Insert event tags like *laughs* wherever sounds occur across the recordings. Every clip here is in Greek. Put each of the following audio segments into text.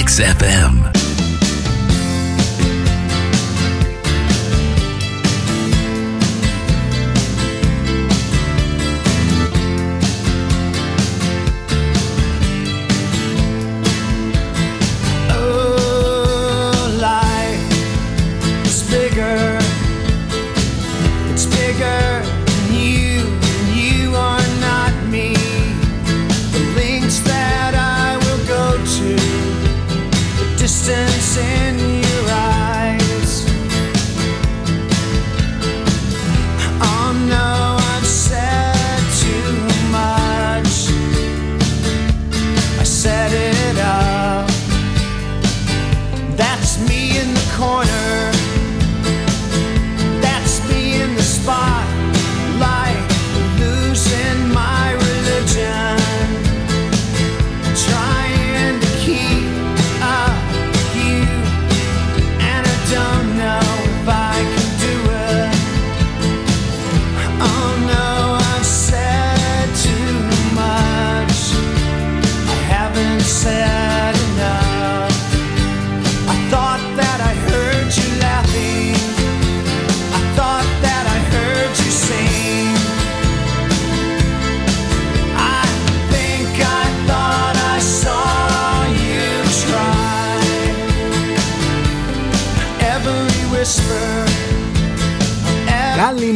XFM.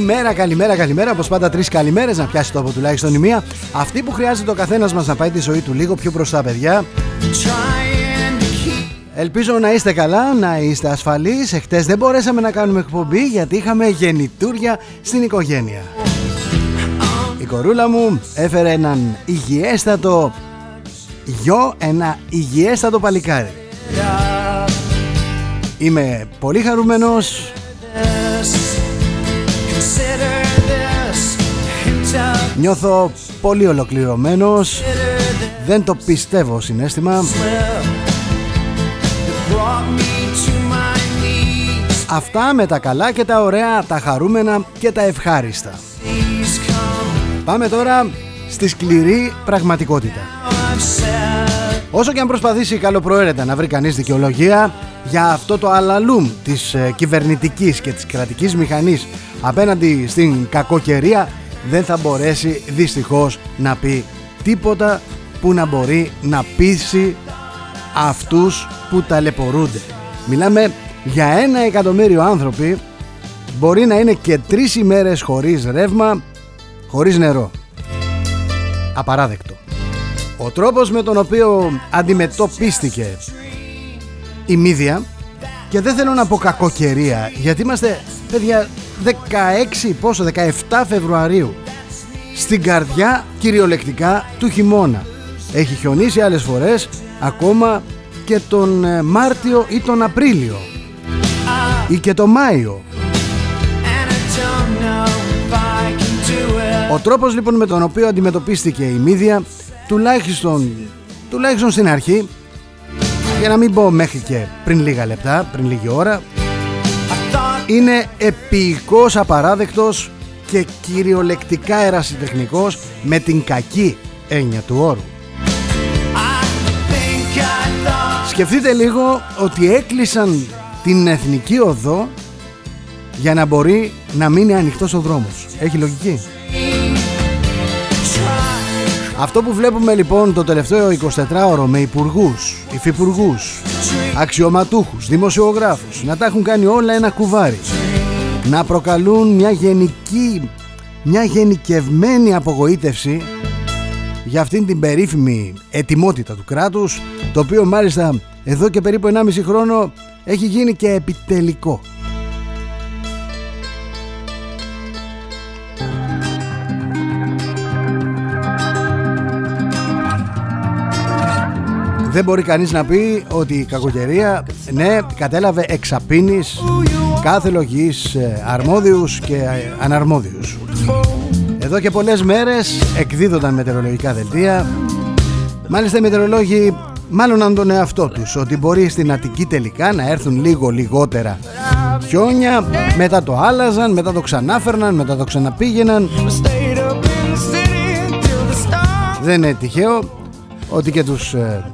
Καλημέρα, καλημέρα, καλημέρα. Όπως πάντα, τρεις καλημέρες να πιάσει το από τουλάχιστον η μία. Αυτή που χρειάζεται ο καθένας μας να πάει τη ζωή του λίγο πιο μπροστά, παιδιά. Ελπίζω να είστε καλά, να είστε ασφαλείς. Εχθές δεν μπορέσαμε να κάνουμε εκπομπή γιατί είχαμε γεννητούρια στην οικογένεια. Η κορούλα μου έφερε έναν υγιέστατο γιο, ένα υγιέστατο παλικάρι. Είμαι πολύ χαρούμενος Νιώθω πολύ ολοκληρωμένος. Δεν το πιστεύω συνέστημα. Αυτά με τα καλά και τα ωραία, τα χαρούμενα και τα ευχάριστα. Πάμε τώρα στη σκληρή πραγματικότητα. Όσο και αν προσπαθήσει καλοπροαίρετα να βρει κανείς δικαιολογία για αυτό το αλαλούμ της ε, κυβερνητικής και της κρατικής μηχανής απέναντι στην κακοκαιρία δεν θα μπορέσει δυστυχώς να πει τίποτα που να μπορεί να πείσει αυτούς που ταλαιπωρούνται. Μιλάμε για ένα εκατομμύριο άνθρωποι μπορεί να είναι και τρεις ημέρες χωρίς ρεύμα, χωρίς νερό. Απαράδεκτο. Ο τρόπος με τον οποίο αντιμετωπίστηκε η μύδια και δεν θέλω να πω κακοκαιρία γιατί είμαστε παιδιά 16 πόσο 17 Φεβρουαρίου. Στην καρδιά κυριολεκτικά του χειμώνα. Έχει χιονίσει άλλες φορές ακόμα και τον ε, Μάρτιο ή τον Απρίλιο. Ή και τον Μάιο. Ο τρόπος λοιπόν με τον οποίο αντιμετωπίστηκε η μύδια τουλάχιστον, τουλάχιστον στην αρχή για να μην πω μέχρι και πριν λίγα λεπτά, πριν λίγη ώρα είναι επίοικος απαράδεκτος και κυριολεκτικά ερασιτεχνικός με την κακή έννοια του όρου. Σκεφτείτε λίγο ότι έκλεισαν την εθνική οδό για να μπορεί να μείνει ανοιχτός ο δρόμος. Έχει λογική. Αυτό που βλέπουμε λοιπόν το τελευταίο 24ωρο με υπουργούς, υφυπουργούς, αξιωματούχους, δημοσιογράφους να τα έχουν κάνει όλα ένα κουβάρι. Να προκαλούν μια γενική μια γενικευμένη απογοήτευση για αυτήν την περίφημη ετοιμότητα του κράτους το οποίο μάλιστα εδώ και περίπου 1,5 χρόνο έχει γίνει και επιτελικό Δεν μπορεί κανείς να πει ότι η κακοκαιρία ναι κατέλαβε εξαπίνης κάθε λογής ε, αρμόδιους και ε, αναρμόδιους. Εδώ και πολλές μέρες εκδίδονταν μετεωρολογικά δελτία. Μάλιστα οι μετεωρολόγοι μάλλον αν τον εαυτό τους ότι μπορεί στην Αττική τελικά να έρθουν λίγο λιγότερα χιόνια. Μετά το άλλαζαν, μετά το ξανάφερναν, μετά το ξαναπήγαιναν. Δεν είναι τυχαίο ότι και τους ε,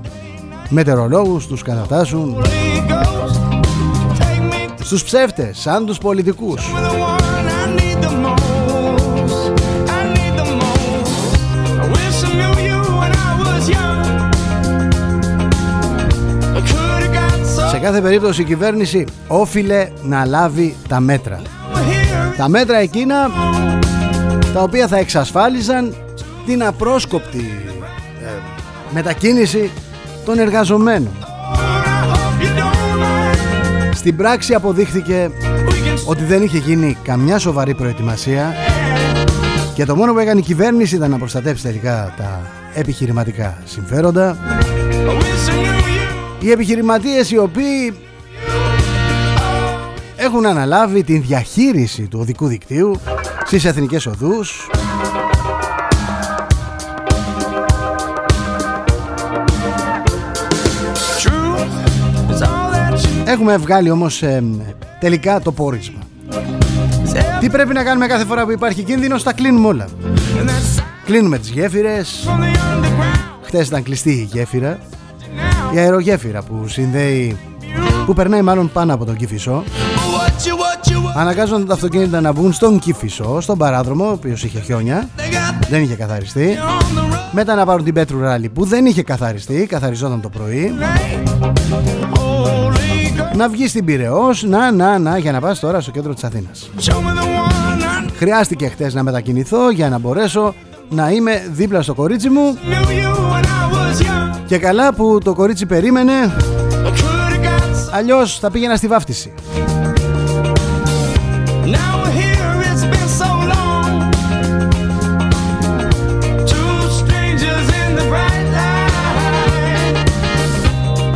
μετεωρολόγους τους κατατάσσουν στους ψεύτες σαν τους πολιτικούς. Σε κάθε περίπτωση η κυβέρνηση όφιλε να λάβει τα μέτρα. Τα μέτρα εκείνα τα οποία θα εξασφάλιζαν την απρόσκοπτη ε, μετακίνηση των εργαζομένων. Στην πράξη αποδείχθηκε ότι δεν είχε γίνει καμιά σοβαρή προετοιμασία και το μόνο που έκανε η κυβέρνηση ήταν να προστατεύσει τελικά τα επιχειρηματικά συμφέροντα. Οι επιχειρηματίες οι οποίοι έχουν αναλάβει την διαχείριση του οδικού δικτύου στις εθνικές οδούς Έχουμε βγάλει όμως ε, τελικά το πόρισμα. Τι πρέπει να κάνουμε κάθε φορά που υπάρχει κίνδυνος Τα κλείνουμε όλα. Κλείνουμε τις γέφυρες. Χθες ήταν κλειστή η γέφυρα. Η αερογέφυρα που συνδέει Που περνάει μάλλον πάνω από τον Κηφισό. Αναγκάζονται τα αυτοκίνητα να μπουν στον Κηφισό Στον παράδρομο, ο οποίος είχε χιόνια. Δεν είχε καθαριστεί. Μετά να πάρουν την Πέτρου Ράλι που δεν είχε καθαριστεί Καθαριζόταν το πρωί να βγει στην Πυραιός, να, να, να, για να πας τώρα στο κέντρο της Αθήνας. Χρειάστηκε χτες να μετακινηθώ για να μπορέσω να είμαι δίπλα στο κορίτσι μου και καλά που το κορίτσι περίμενε αλλιώς θα πήγαινα στη βάφτιση.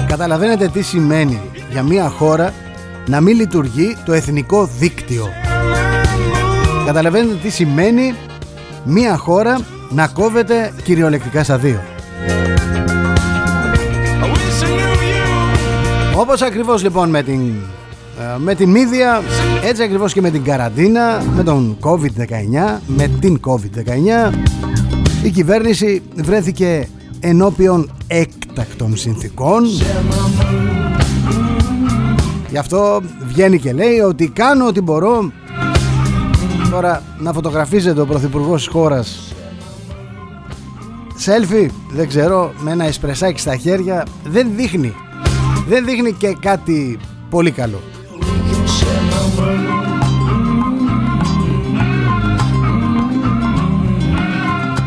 Καταλαβαίνετε τι σημαίνει για μια χώρα να μην λειτουργεί το εθνικό δίκτυο. Καταλαβαίνετε τι σημαίνει μια χώρα να κόβεται κυριολεκτικά στα δύο. Όπως ακριβώς λοιπόν με την, ε, με την μύδια, έτσι ακριβώς και με την καραντίνα, με τον COVID-19, με την COVID-19, η κυβέρνηση βρέθηκε ενώπιον έκτακτων συνθήκων Γι' αυτό βγαίνει και λέει ότι κάνω ό,τι μπορώ. Τώρα να φωτογραφίζεται ο πρωθυπουργός της χώρας. Σέλφι, δεν ξέρω, με ένα εσπρεσάκι στα χέρια Δεν δείχνει. Δεν δείχνει και κάτι πολύ καλό.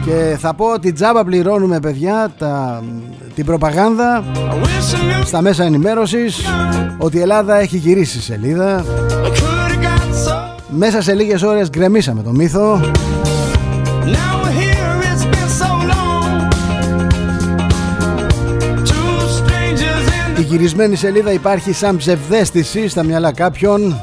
Και θα πω ότι τζάμπα πληρώνουμε παιδιά τα, την προπαγάνδα στα μέσα ενημέρωσης ότι η Ελλάδα έχει γυρίσει σελίδα. Μέσα σε λίγες ώρες γκρεμίσαμε το μύθο. Η γυρισμένη σελίδα υπάρχει σαν ψευδέστηση στα μυαλά κάποιων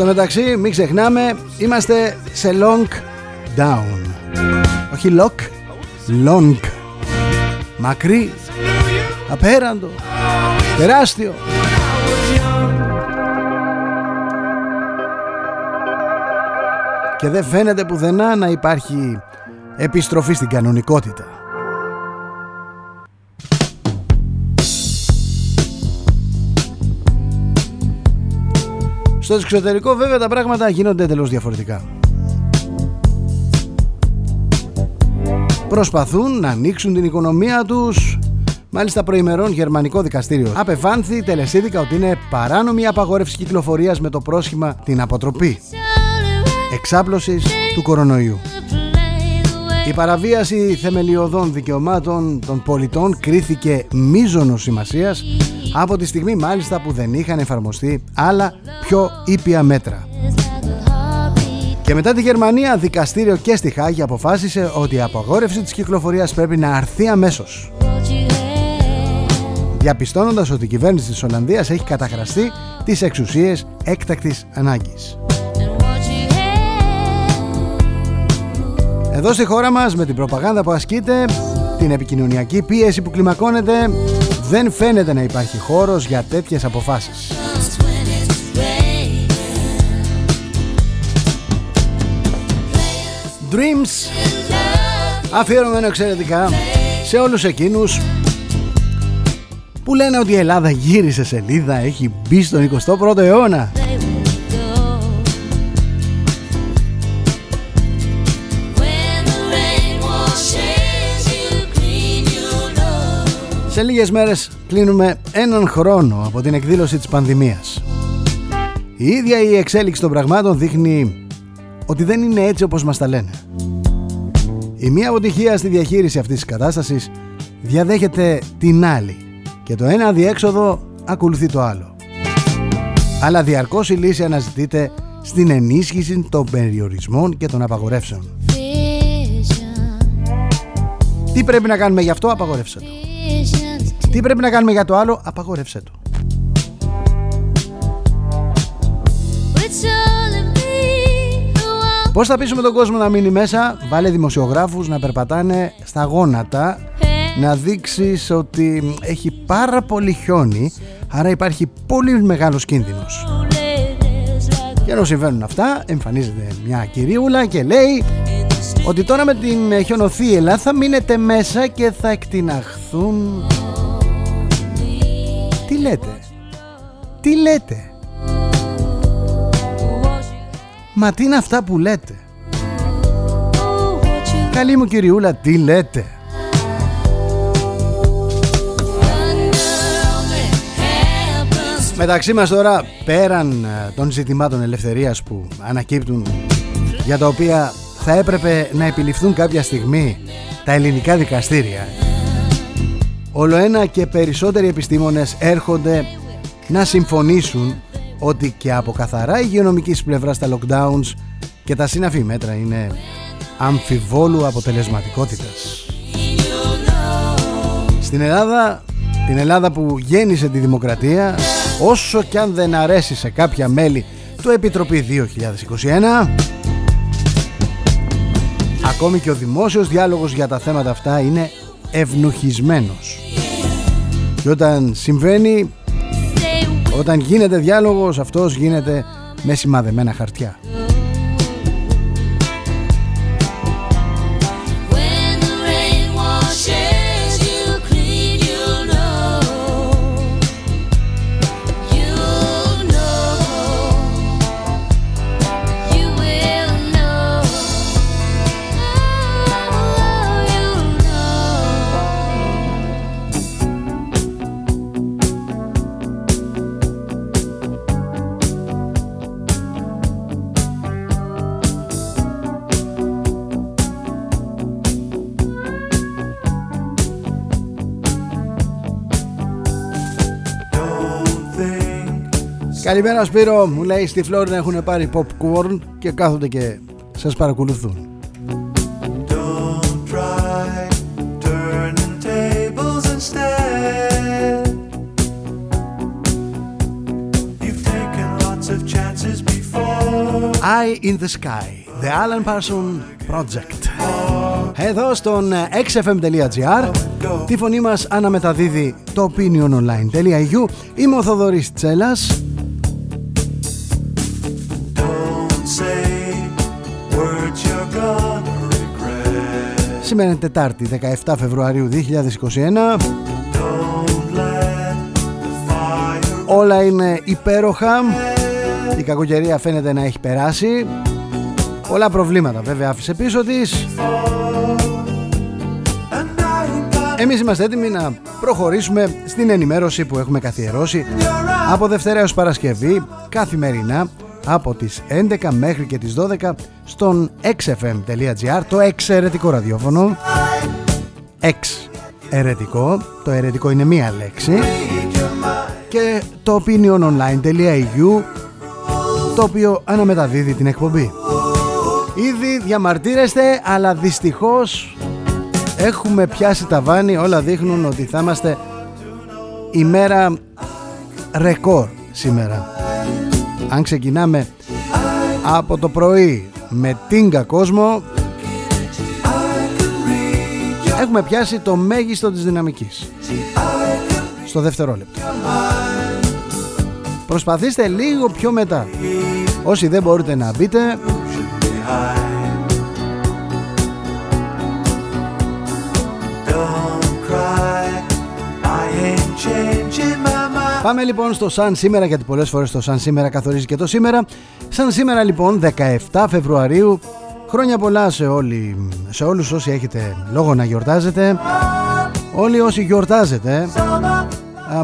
Στο μεταξύ μην ξεχνάμε είμαστε σε long down. Όχι lock, long. Μακρύ, απέραντο, τεράστιο. Και δεν φαίνεται πουθενά να υπάρχει επιστροφή στην κανονικότητα Στο εξωτερικό βέβαια τα πράγματα γίνονται εντελώς διαφορετικά. Προσπαθούν να ανοίξουν την οικονομία τους Μάλιστα προημερών γερμανικό δικαστήριο απεφάνθη τελεσίδικα ότι είναι παράνομη απαγόρευση κυκλοφορίας με το πρόσχημα την αποτροπή εξάπλωσης του κορονοϊού. Η παραβίαση θεμελιωδών δικαιωμάτων των πολιτών κρίθηκε μίζωνος σημασίας από τη στιγμή μάλιστα που δεν είχαν εφαρμοστεί άλλα πιο ήπια μέτρα. Και μετά τη Γερμανία, δικαστήριο και στη Χάγη αποφάσισε ότι η απαγόρευση της κυκλοφορίας πρέπει να αρθεί αμέσως. Διαπιστώνοντας ότι η κυβέρνηση της Ολλανδίας έχει καταχραστεί τις εξουσίες έκτακτης ανάγκης. Εδώ στη χώρα μας με την προπαγάνδα που ασκείται, την επικοινωνιακή πίεση που κλιμακώνεται, δεν φαίνεται να υπάρχει χώρος για τέτοιες Dreams. Αφιερωμένο εξαιρετικά σε όλους εκείνους που λένε ότι η Ελλάδα γύρισε σελίδα έχει μπει στον 21ο αιώνα Σε λίγες μέρες κλείνουμε έναν χρόνο από την εκδήλωση της πανδημίας. Η ίδια η εξέλιξη των πραγμάτων δείχνει ότι δεν είναι έτσι όπως μας τα λένε. Η μία αποτυχία στη διαχείριση αυτής της κατάστασης διαδέχεται την άλλη και το ένα διέξοδο ακολουθεί το άλλο. Αλλά διαρκώς η λύση αναζητείται στην ενίσχυση των περιορισμών και των απαγορεύσεων. Τι πρέπει να κάνουμε γι' αυτό, απαγορεύσε το. Τι πρέπει να κάνουμε για το άλλο, απαγορεύσε το. Πώς θα πείσουμε τον κόσμο να μείνει μέσα Βάλε δημοσιογράφους να περπατάνε στα γόνατα Να δείξεις ότι έχει πάρα πολύ χιόνι Άρα υπάρχει πολύ μεγάλος κίνδυνος Και ενώ συμβαίνουν αυτά Εμφανίζεται μια κυρίουλα και λέει Ότι τώρα με την χιονοθύελα θα μείνετε μέσα Και θα εκτιναχθούν. Τι λέτε; Τι λέτε; Μα τι είναι αυτά που λέτε; Καλή μου κυριούλα τι λέτε; Μεταξύ μας τώρα πέραν ε, των ζητημάτων ελευθερίας που ανακύπτουν για τα οποία θα έπρεπε να επιληφθούν κάποια στιγμή τα ελληνικά δικαστήρια Όλο ένα και περισσότεροι επιστήμονες έρχονται να συμφωνήσουν ότι και από καθαρά υγειονομικής πλευράς τα lockdowns και τα σύναφη μέτρα είναι αμφιβόλου αποτελεσματικότητας. Στην Ελλάδα, την Ελλάδα που γέννησε τη δημοκρατία, όσο κι αν δεν αρέσει σε κάποια μέλη του Επιτροπή 2021, ακόμη και ο δημόσιος διάλογος για τα θέματα αυτά είναι ευνουχισμένος. Και όταν συμβαίνει όταν γίνεται διάλογος αυτός γίνεται με σημαδεμένα χαρτιά. Καλημέρα Σπύρο, μου λέει στη Φλόρινα έχουν πάρει popcorn και κάθονται και σας παρακολουθούν. Eye in the Sky, The Alan Parson Project. Εδώ στον xfm.gr τη φωνή μας αναμεταδίδει το opiniononline.eu Είμαι ο Θοδωρής Τσέλας Σήμερα είναι Τετάρτη 17 Φεβρουαρίου 2021 Όλα είναι υπέροχα. Η κακοκαιρία φαίνεται να έχει περάσει. Πολλά προβλήματα βέβαια άφησε πίσω της. Εμείς είμαστε έτοιμοι να προχωρήσουμε στην ενημέρωση που έχουμε καθιερώσει από Δευτέρα έως Παρασκευή καθημερινά από τις 11 μέχρι και τις 12 στον xfm.gr το εξαιρετικό ραδιόφωνο. Εξαιρετικό το ερετικό είναι μία λέξη. Και το opiniononline.eu το οποίο αναμεταδίδει την εκπομπή. Ήδη διαμαρτύρεστε αλλά δυστυχώς έχουμε πιάσει τα βάνη. Όλα δείχνουν ότι θα είμαστε ημέρα ρεκόρ σήμερα αν ξεκινάμε από το πρωί με τίνκα κόσμο έχουμε πιάσει το μέγιστο της δυναμικής. Στο δευτερόλεπτο προσπαθήστε λίγο πιο μετά. Όσοι δεν μπορείτε να μπείτε Πάμε λοιπόν στο σαν σήμερα γιατί πολλές φορές το σαν σήμερα καθορίζει και το σήμερα. Σαν σήμερα λοιπόν 17 Φεβρουαρίου. Χρόνια πολλά σε, όλοι, σε όλους όσοι έχετε λόγο να γιορτάζετε. Όλοι όσοι γιορτάζετε.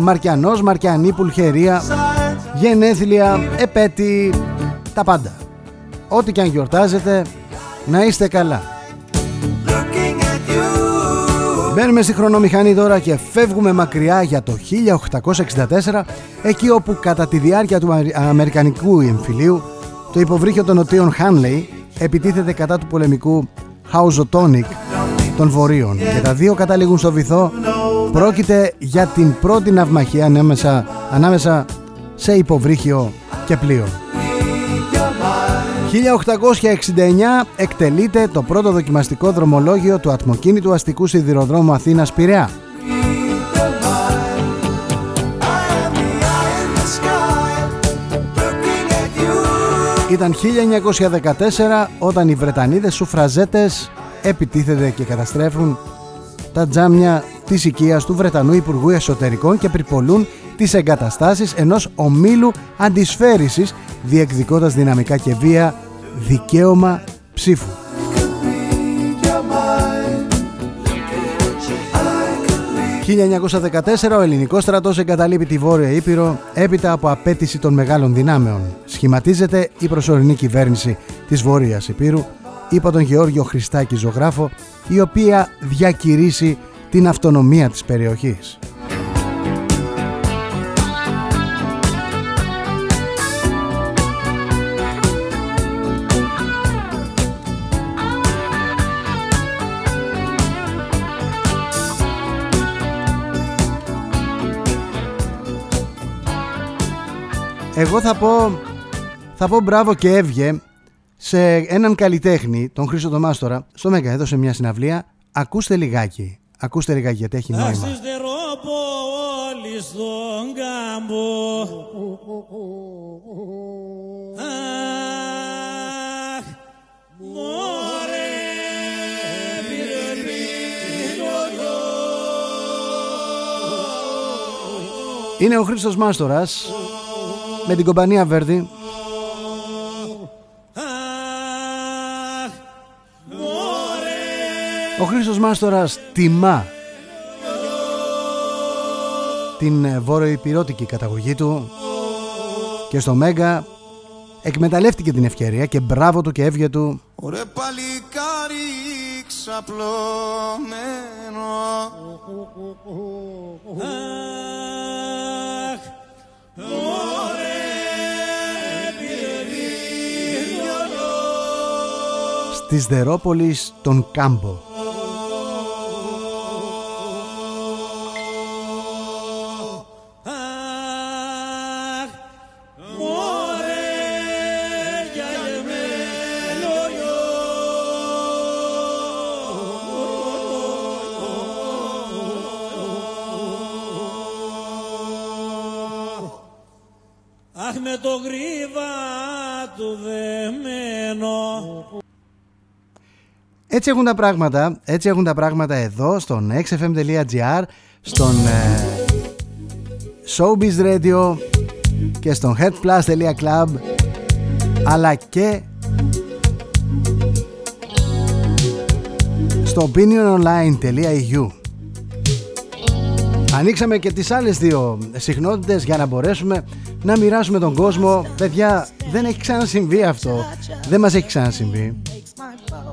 Μαρκιανός, Μαρκιανή, Πουλχερία Γενέθλια, επέτη Τα πάντα. Ό,τι και αν γιορτάζετε Να είστε καλά Μπαίνουμε στη χρονομηχανή τώρα και φεύγουμε μακριά για το 1864 εκεί όπου κατά τη διάρκεια του Αμερικανικού εμφυλίου το υποβρύχιο των νοτίων Χάνλεϊ επιτίθεται κατά του πολεμικού Housatonic των Βορείων. Και τα δύο καταλήγουν στο βυθό. Πρόκειται για την πρώτη ναυμαχία ανάμεσα, ανάμεσα σε υποβρύχιο και πλοίο 1869 εκτελείται το πρώτο δοκιμαστικό δρομολόγιο του ατμοκίνητου αστικού σιδηροδρόμου Αθήνας Πειραιά. Ήταν 1914 όταν οι Βρετανίδες σουφραζέτες επιτίθεται και καταστρέφουν τα τζάμια της οικίας του Βρετανού Υπουργού Εσωτερικών και πριπολούν τις εγκαταστάσεις ενός ομίλου αντισφαίρησης διεκδικώντας δυναμικά και βία δικαίωμα ψήφου. «1914 ο ελληνικός στρατός εγκαταλείπει τη Βόρεια Ήπειρο έπειτα από απέτηση των μεγάλων δυνάμεων. Σχηματίζεται η προσωρινή κυβέρνηση της Βόρειας Ήπειρου υπό τον Γεώργιο Χριστάκη ζωγράφο η οποία διακηρύσει την αυτονομία της περιοχής. Εγώ θα πω, θα πω μπράβο και έβγε σε έναν καλλιτέχνη, τον Χρήστο τον Μάστορα, στο Μέγκα έδωσε μια συναυλία. Ακούστε λιγάκι. Ακούστε λιγάκι γιατί έχει νόημα. Είναι ο Χρήστος Μάστορας με την κομπανία Βέρδη. Ο Χρήστος Μάστορας τιμά την βόρειο-υπηρώτικη καταγωγή του και στο Μέγκα εκμεταλλεύτηκε την ευκαιρία και μπράβο του και έβγε του. Ωραία παλικάρι ξαπλωμένο Στις Δερόπολης τον Κάμπο Έτσι έχουν τα πράγματα, έτσι έχουν τα πράγματα εδώ στον xfm.gr, στον ε, Showbiz Radio και στον headplus.club αλλά και στο opiniononline.eu Ανοίξαμε και τις άλλες δύο συχνότητες για να μπορέσουμε να μοιράσουμε τον κόσμο. Παιδιά, δεν έχει ξανασυμβεί αυτό. Δεν μας έχει ξανασυμβεί.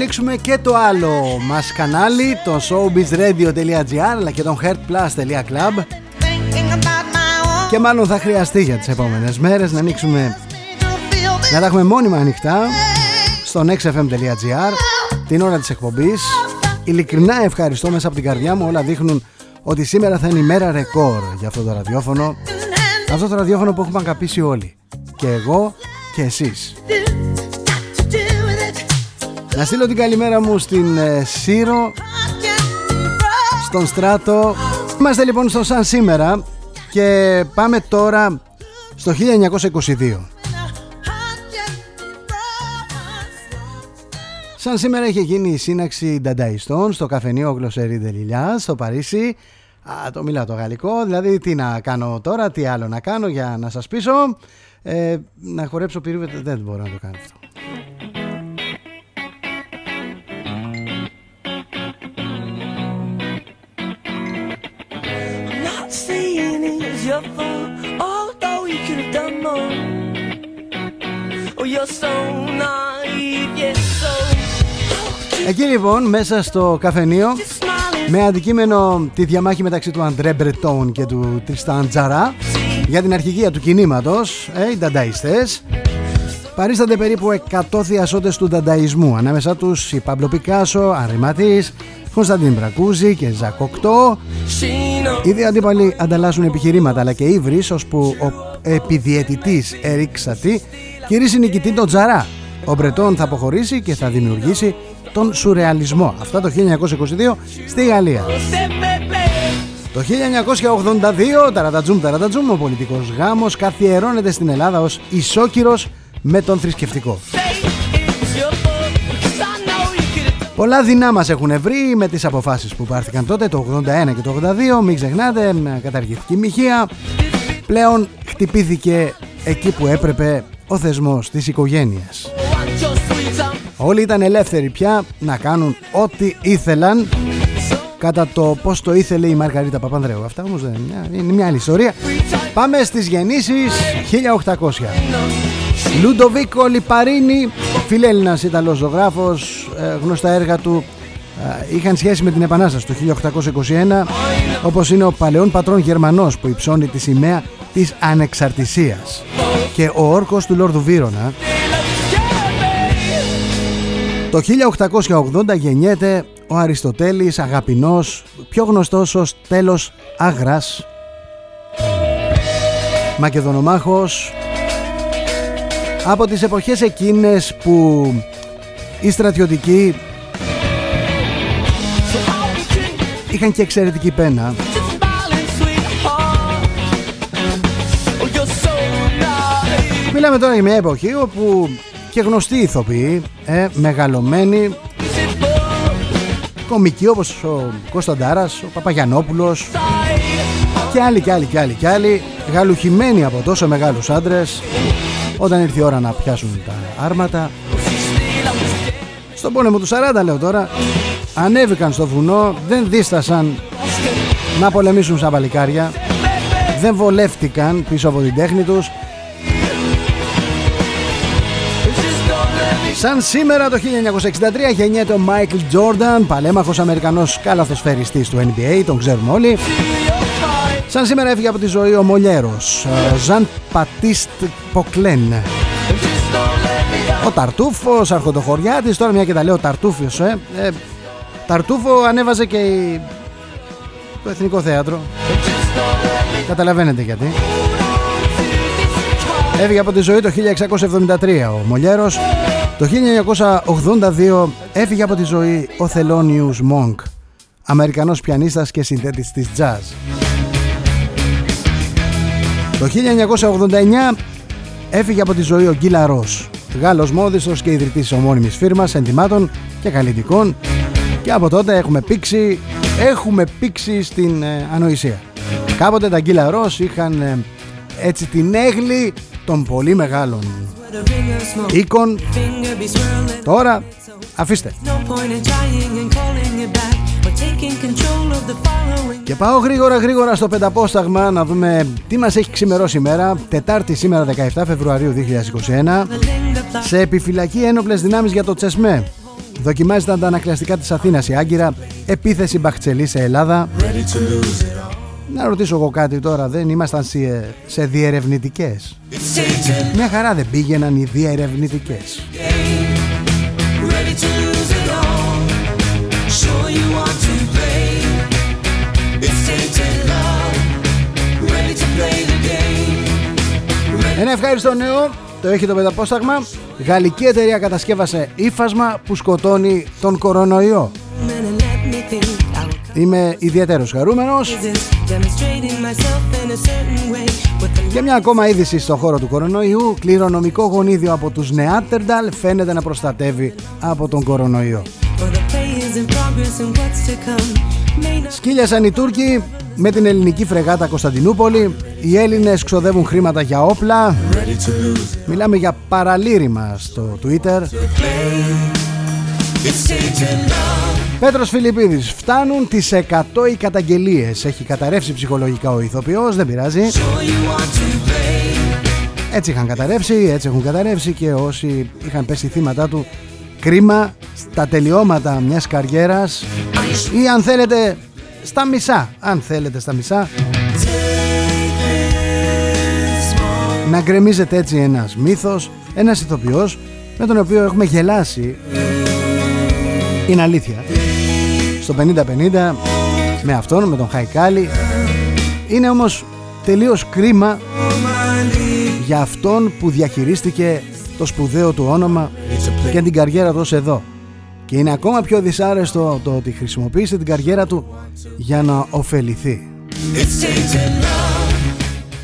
ανοίξουμε και το άλλο μας κανάλι, το showbizradio.gr αλλά και το heartplus.club και μάλλον θα χρειαστεί για τις επόμενες μέρες να ανοίξουμε να τα έχουμε μόνιμα ανοιχτά στο nextfm.gr την ώρα της εκπομπής. Ειλικρινά ευχαριστώ μέσα από την καρδιά μου όλα δείχνουν ότι σήμερα θα είναι η μέρα ρεκόρ για αυτό το ραδιόφωνο. Αυτό το ραδιόφωνο που έχουμε αγαπήσει όλοι. Και εγώ και εσείς να στείλω την καλημέρα μου στην ε, Σύρο Στον Στράτο Είμαστε λοιπόν στο Σαν σήμερα Και πάμε τώρα στο 1922 Σαν σήμερα είχε γίνει η σύναξη Ντανταϊστών στο καφενείο Γλωσσερή Δελιλιά στο Παρίσι. Α, το μιλάω το γαλλικό, δηλαδή τι να κάνω τώρα, τι άλλο να κάνω για να σας πείσω. Ε, να χορέψω πυρούβε, δεν μπορώ να το κάνω αυτό. Εκεί λοιπόν μέσα στο καφενείο με αντικείμενο τη διαμάχη μεταξύ του Αντρέ Μπρετόν και του Τριστάν Τζαρά για την αρχηγία του κινήματος, ε, οι ντανταϊστές. Παρίστανται περίπου 100 θειασότες του ντανταϊσμού ανάμεσά τους η Παμπλο Πικάσο, Αρηματής, Κωνσταντίν Μπρακούζη και Ζακοκτό Οι δύο αντίπαλοι ανταλλάσσουν επιχειρήματα αλλά και ύβρις ώσπου ο επιδιαιτητής Ερικ Σατή κηρύσσει νικητή τον Τζαρά. Ο Μπρετόν θα αποχωρήσει και θα δημιουργήσει τον σουρεαλισμό. Αυτά το 1922 στη Γαλλία. Το 1982, ταρατατζούμ ταρατατζούμ, ο πολιτικός γάμος καθιερώνεται στην Ελλάδα ως ισόκυρος με τον θρησκευτικό. Πολλά δεινά μας έχουν βρει με τις αποφάσεις που πάρθηκαν τότε το 81 και το 82 μην ξεχνάτε καταργήθηκε η μοιχεία πλέον χτυπήθηκε εκεί που έπρεπε ο θεσμός της οικογένειας Όλοι ήταν ελεύθεροι πια να κάνουν ό,τι ήθελαν κατά το πώς το ήθελε η Μαργαρίτα Παπανδρέου. Αυτά όμως δεν είναι μια άλλη ιστορία. Πάμε στις γεννήσεις 1800. Λουντοβίκο Λιπαρίνη, φιλέλληνας Ιταλός ζωγράφος, ε, γνωστά έργα του ε, είχαν σχέση με την Επανάσταση του 1821 όπως είναι ο παλαιόν πατρόν Γερμανός που υψώνει τη σημαία της ανεξαρτησίας. Και ο όρκος του Λόρδου Βίρονα το 1880 γεννιέται ο Αριστοτέλης αγαπηνός, πιο γνωστός ως τέλος Άγρας. Μακεδονομάχος από τις εποχές εκείνες που οι στρατιωτικοί είχαν και εξαιρετική πένα. Μιλάμε τώρα για μια εποχή όπου και γνωστοί ηθοποιοί, ε, μεγαλωμένοι, κομικοί όπως ο Κωνσταντάρας, ο Παπαγιανόπουλος και άλλοι και άλλοι και άλλοι και άλλοι, γαλουχημένοι από τόσο μεγάλους άντρες, όταν ήρθε η ώρα να πιάσουν τα άρματα. Στον πόλεμο του 40 λέω τώρα, ανέβηκαν στο βουνό, δεν δίστασαν να πολεμήσουν σαν παλικάρια, δεν βολεύτηκαν πίσω από την τέχνη τους Σαν σήμερα το 1963 γεννιέται ο Μάικλ Τζόρνταν, παλέμαχος Αμερικανός καλαθοσφαιριστής του NBA, τον ξέρουμε όλοι. Σαν σήμερα έφυγε από τη ζωή ο Μολιέρος, Ζαν Πατίστ Ποκλέν. Ο Ταρτούφος, Αρχοντοχωριάτης, τώρα μια και τα λέω Ταρτούφιος, ε. ε Ταρτούφο ανέβαζε και η... το Εθνικό Θέατρο. Καταλαβαίνετε γιατί. Έφυγε από τη ζωή το 1673 ο Μολιέρος. Το 1982 έφυγε από τη ζωή ο Θελόνιους Μόγκ, Αμερικανός πιανίστας και συνθέτης της jazz. Το 1989 έφυγε από τη ζωή ο Γκίλα Ρος, Γάλλος μόδιστος και ιδρυτής ομώνυμης φίρμας ενδυμάτων και καλλιτικών και από τότε έχουμε πήξει, έχουμε πήξει στην ε, ανοησία. Κάποτε τα Γκίλα Ρος είχαν ε, έτσι την έγλη των πολύ μεγάλων οίκων. Τώρα αφήστε. Και πάω γρήγορα γρήγορα στο πενταπόσταγμα να δούμε τι μας έχει ξημερώσει η μέρα. Τετάρτη σήμερα 17 Φεβρουαρίου 2021 Σε επιφυλακή ένοπλες δυνάμεις για το Τσεσμέ. Δοκιμάζει τα αντανακλαστικά της Αθήνας η Άγκυρα. Επίθεση Μπαχτσελή σε Ελλάδα. Να ρωτήσω εγώ κάτι τώρα Δεν ήμασταν σε, σε διερευνητικές; Μια χαρά δεν πήγαιναν οι διερευνητικές Ένα ευχάριστο νέο, το έχει το πενταπόσταγμα. Γαλλική εταιρεία κατασκεύασε ύφασμα που σκοτώνει τον κορονοϊό. Είμαι ιδιαίτερος χαρούμενος Και μια ακόμα είδηση στον χώρο του κορονοϊού Κληρονομικό γονίδιο από τους Νεάτερνταλ φαίνεται να προστατεύει από τον κορονοϊό Σκύλιασαν οι Τούρκοι με την ελληνική φρεγάτα Κωνσταντινούπολη. Οι Έλληνες ξοδεύουν χρήματα για όπλα. Μιλάμε για παραλήρημα στο Twitter. Πέτρος Φιλιππίδης Φτάνουν τις 100 οι καταγγελίες Έχει καταρρεύσει ψυχολογικά ο ηθοποιός Δεν πειράζει Έτσι είχαν καταρρεύσει Έτσι έχουν καταρρεύσει και όσοι είχαν πέσει θύματα του Κρίμα στα τελειώματα μιας καριέρας Ή αν θέλετε στα μισά. Αν θέλετε στα μισά. Να γκρεμίζεται έτσι ένας μύθος Ένας ηθοποιός Με τον οποίο έχουμε γελάσει. Είναι αλήθεια. Στο 50-50 Με αυτόν, με τον Χαϊκάλη. Είναι όμως τελείως κρίμα Για αυτόν που διαχειρίστηκε το σπουδαίο του όνομα και την καριέρα του εδώ. Και είναι ακόμα πιο δυσάρεστο το ότι χρησιμοποίησε την καριέρα του για να ωφεληθεί.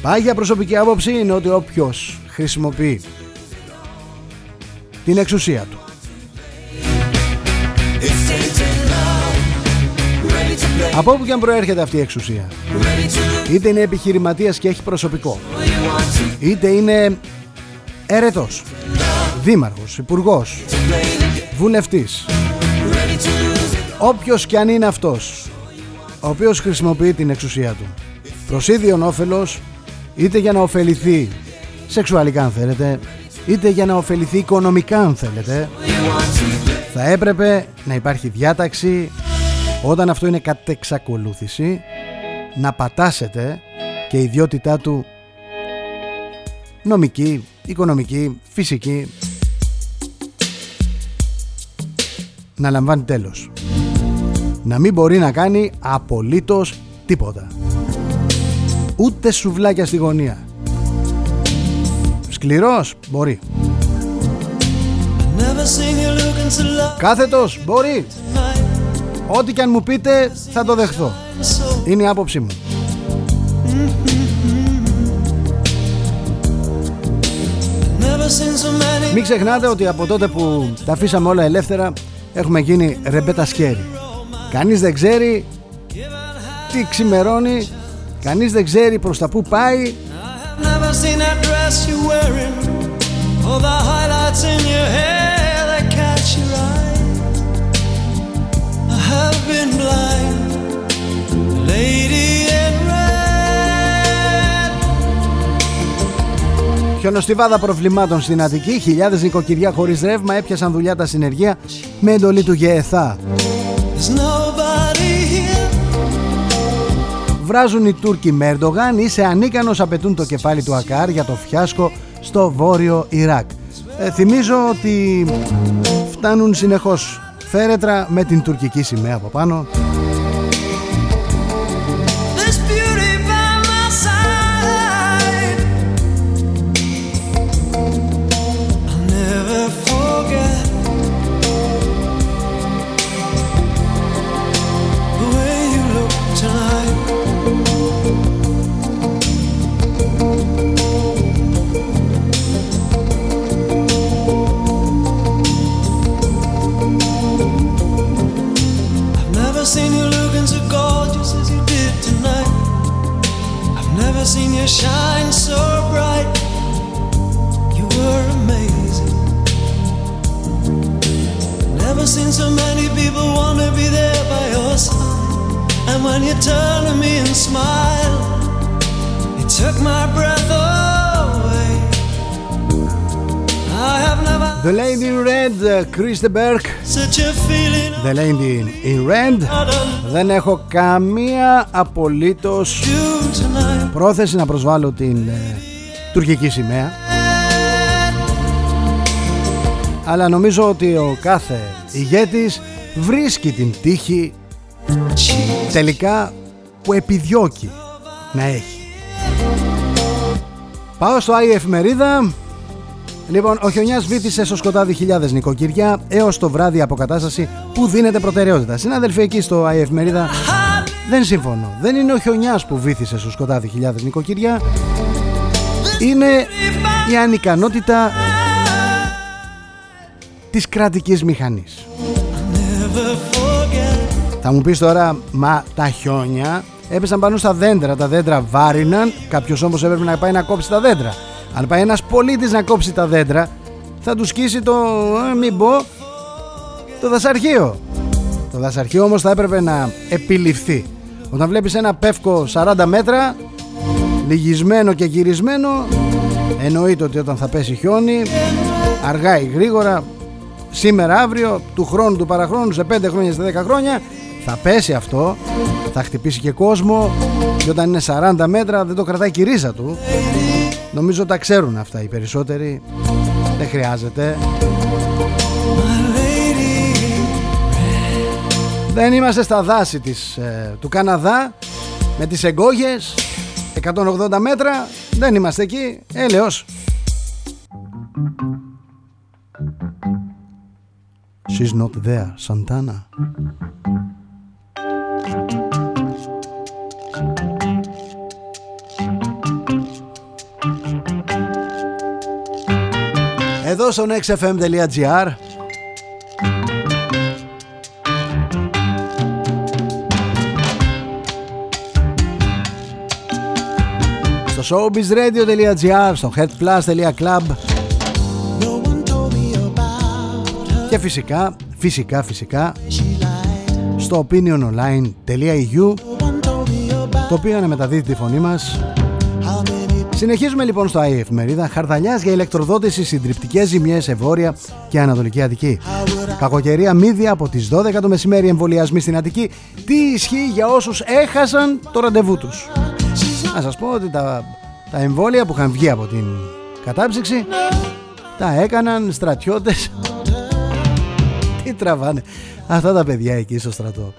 Πάγια προσωπική άποψη είναι ότι όποιος χρησιμοποιεί την εξουσία του Από όπου και αν προέρχεται αυτή η εξουσία Είτε είναι επιχειρηματίας και έχει προσωπικό Είτε είναι έρετος Δήμαρχος, υπουργός Βουλευτής. Όποιος και αν είναι αυτός Ο οποίος χρησιμοποιεί την εξουσία του Προς ίδιον όφελος Είτε για να ωφεληθεί Σεξουαλικά αν θέλετε Είτε για να ωφεληθεί οικονομικά αν θέλετε Θα έπρεπε να υπάρχει διάταξη Όταν αυτό είναι κατ' εξακολούθηση Να πατάσετε Και η ιδιότητά του Νομική, οικονομική, φυσική να λαμβάνει τέλος. Να μην μπορεί να κάνει απολύτως τίποτα. Ούτε σουβλάκια στη γωνία. Σκληρός μπορεί. Κάθετος μπορεί. Ό,τι και αν μου πείτε θα το δεχθώ. Είναι η άποψή μου. Μην ξεχνάτε ότι από τότε που τα αφήσαμε όλα ελεύθερα έχουμε γίνει ρεμπέτα σκέρι. Κανείς δεν ξέρει τι ξημερώνει, κανείς δεν ξέρει προς τα που πάει. Χιονοστιβάδα προβλημάτων στην Αττική, χιλιάδες νοικοκυριά χωρίς ρεύμα έπιασαν δουλειά τα συνεργεία με εντολή του ΓΕΘΑ. Βράζουν οι Τούρκοι με Ερντογάν, είσαι ανίκανος απαιτούν το κεφάλι του Ακάρ για το φιάσκο στο βόρειο Ιράκ. ε, θυμίζω ότι φτάνουν συνεχώς φέρετρα με την τουρκική σημαία από πάνω shine so bright. You were amazing. Never seen so many people want to be there by your side. And when you turn to me and smile, it took my breath away. The Lady in Red, uh, Chris de Berg. The Lady in Red. Δεν έχω καμία απολύτως πρόθεση να προσβάλλω την ε, τουρκική σημαία αλλά νομίζω ότι ο κάθε ηγέτης βρίσκει την τύχη τελικά που επιδιώκει να έχει. Πάω στο Άι Εφημερίδα. Λοιπόν, ο χιονιάς βήθησε στο σκοτάδι χιλιάδες νοικοκυριά έως το βράδυ αποκατάσταση που δίνεται προτεραιότητα. Συνάδελφοι εκεί στο Άι Εφημερίδα δεν συμφωνώ. Δεν είναι ο χιονιάς που βήθησε στο σκοτάδι χιλιάδες νοικοκυριά. Είναι η ανικανότητα της κρατικής μηχανής. Θα μου πεις τώρα, μα τα χιόνια έπεσαν πάνω στα δέντρα. Τα δέντρα βάριναν, κάποιος όμως έπρεπε να πάει να κόψει τα δέντρα. Αν πάει ένας πολίτης να κόψει τα δέντρα, θα του σκίσει το, ε, μην πω, το δασαρχείο. Το δασαρχείο όμως θα έπρεπε να επιληφθεί. Όταν βλέπεις ένα πεύκο 40 μέτρα λυγισμένο και γυρισμένο εννοείται ότι όταν θα πέσει χιόνι αργά ή γρήγορα σήμερα αύριο του χρόνου του παραχρόνου σε 5 χρόνια σε 10 χρόνια θα πέσει αυτό θα χτυπήσει και κόσμο και όταν είναι 40 μέτρα δεν το κρατάει και η ρίζα του νομίζω τα ξέρουν αυτά οι περισσότεροι. Δεν χρειάζεται. Δεν είμαστε στα δάση της, ε, του Καναδά. Με τις εγκόγες 180 μέτρα δεν είμαστε εκεί. Έλεος. She's not there, Santana Εδώ στο nextfm.gr showbizradio.gr, στο headplus.club και φυσικά, φυσικά, φυσικά στο opiniononline.eu το οποίο αναμεταδίδει τη φωνή μας Συνεχίζουμε λοιπόν στο ΑΕ εφημερίδα Χαρδαλιάς για ηλεκτροδότησης, συντριπτικές ζημιές, ευόρια και Ανατολική Αττική. Κακοκαιρία μύδια από τις 12 το μεσημέρι εμβολιασμοί στην Αττική. Τι ισχύει για όσους έχασαν το ραντεβού τους; Να σας πω ότι τα, τα εμβόλια που είχαν βγει από την κατάψυξη τα έκαναν στρατιώτες Τι τραβάνε Αυτά τα παιδιά εκεί στο στρατό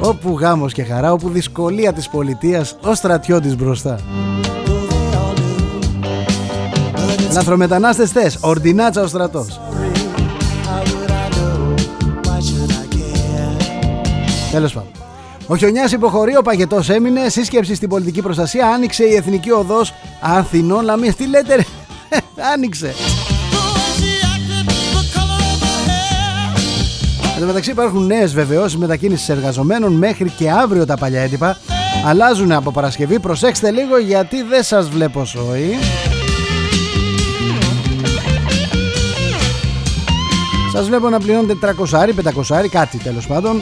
Όπου γάμος και χαρά Όπου δυσκολία της πολιτείας Ο στρατιώτης μπροστά Λαθρομετανάστες θες Ορδινάτσα ο στρατός Τέλος πάντων ο Χιονιάς υποχωρεί, ο Παγετός έμεινε, σύσκεψη στην πολιτική προστασία, άνοιξε η Εθνική Οδός Αθηνών Λαμίας. Τι λέτε ρε, *laughs* άνοιξε. Εν τω μεταξύ υπάρχουν νέες βεβαιώσεις μετακίνησης εργαζομένων μέχρι και αύριο τα παλιά έντυπα. Αλλάζουν από Παρασκευή, προσέξτε λίγο γιατί δεν σας βλέπω σόι. Σας βλέπω να πληρώνετε 300, 500, κάτι τέλος πάντων.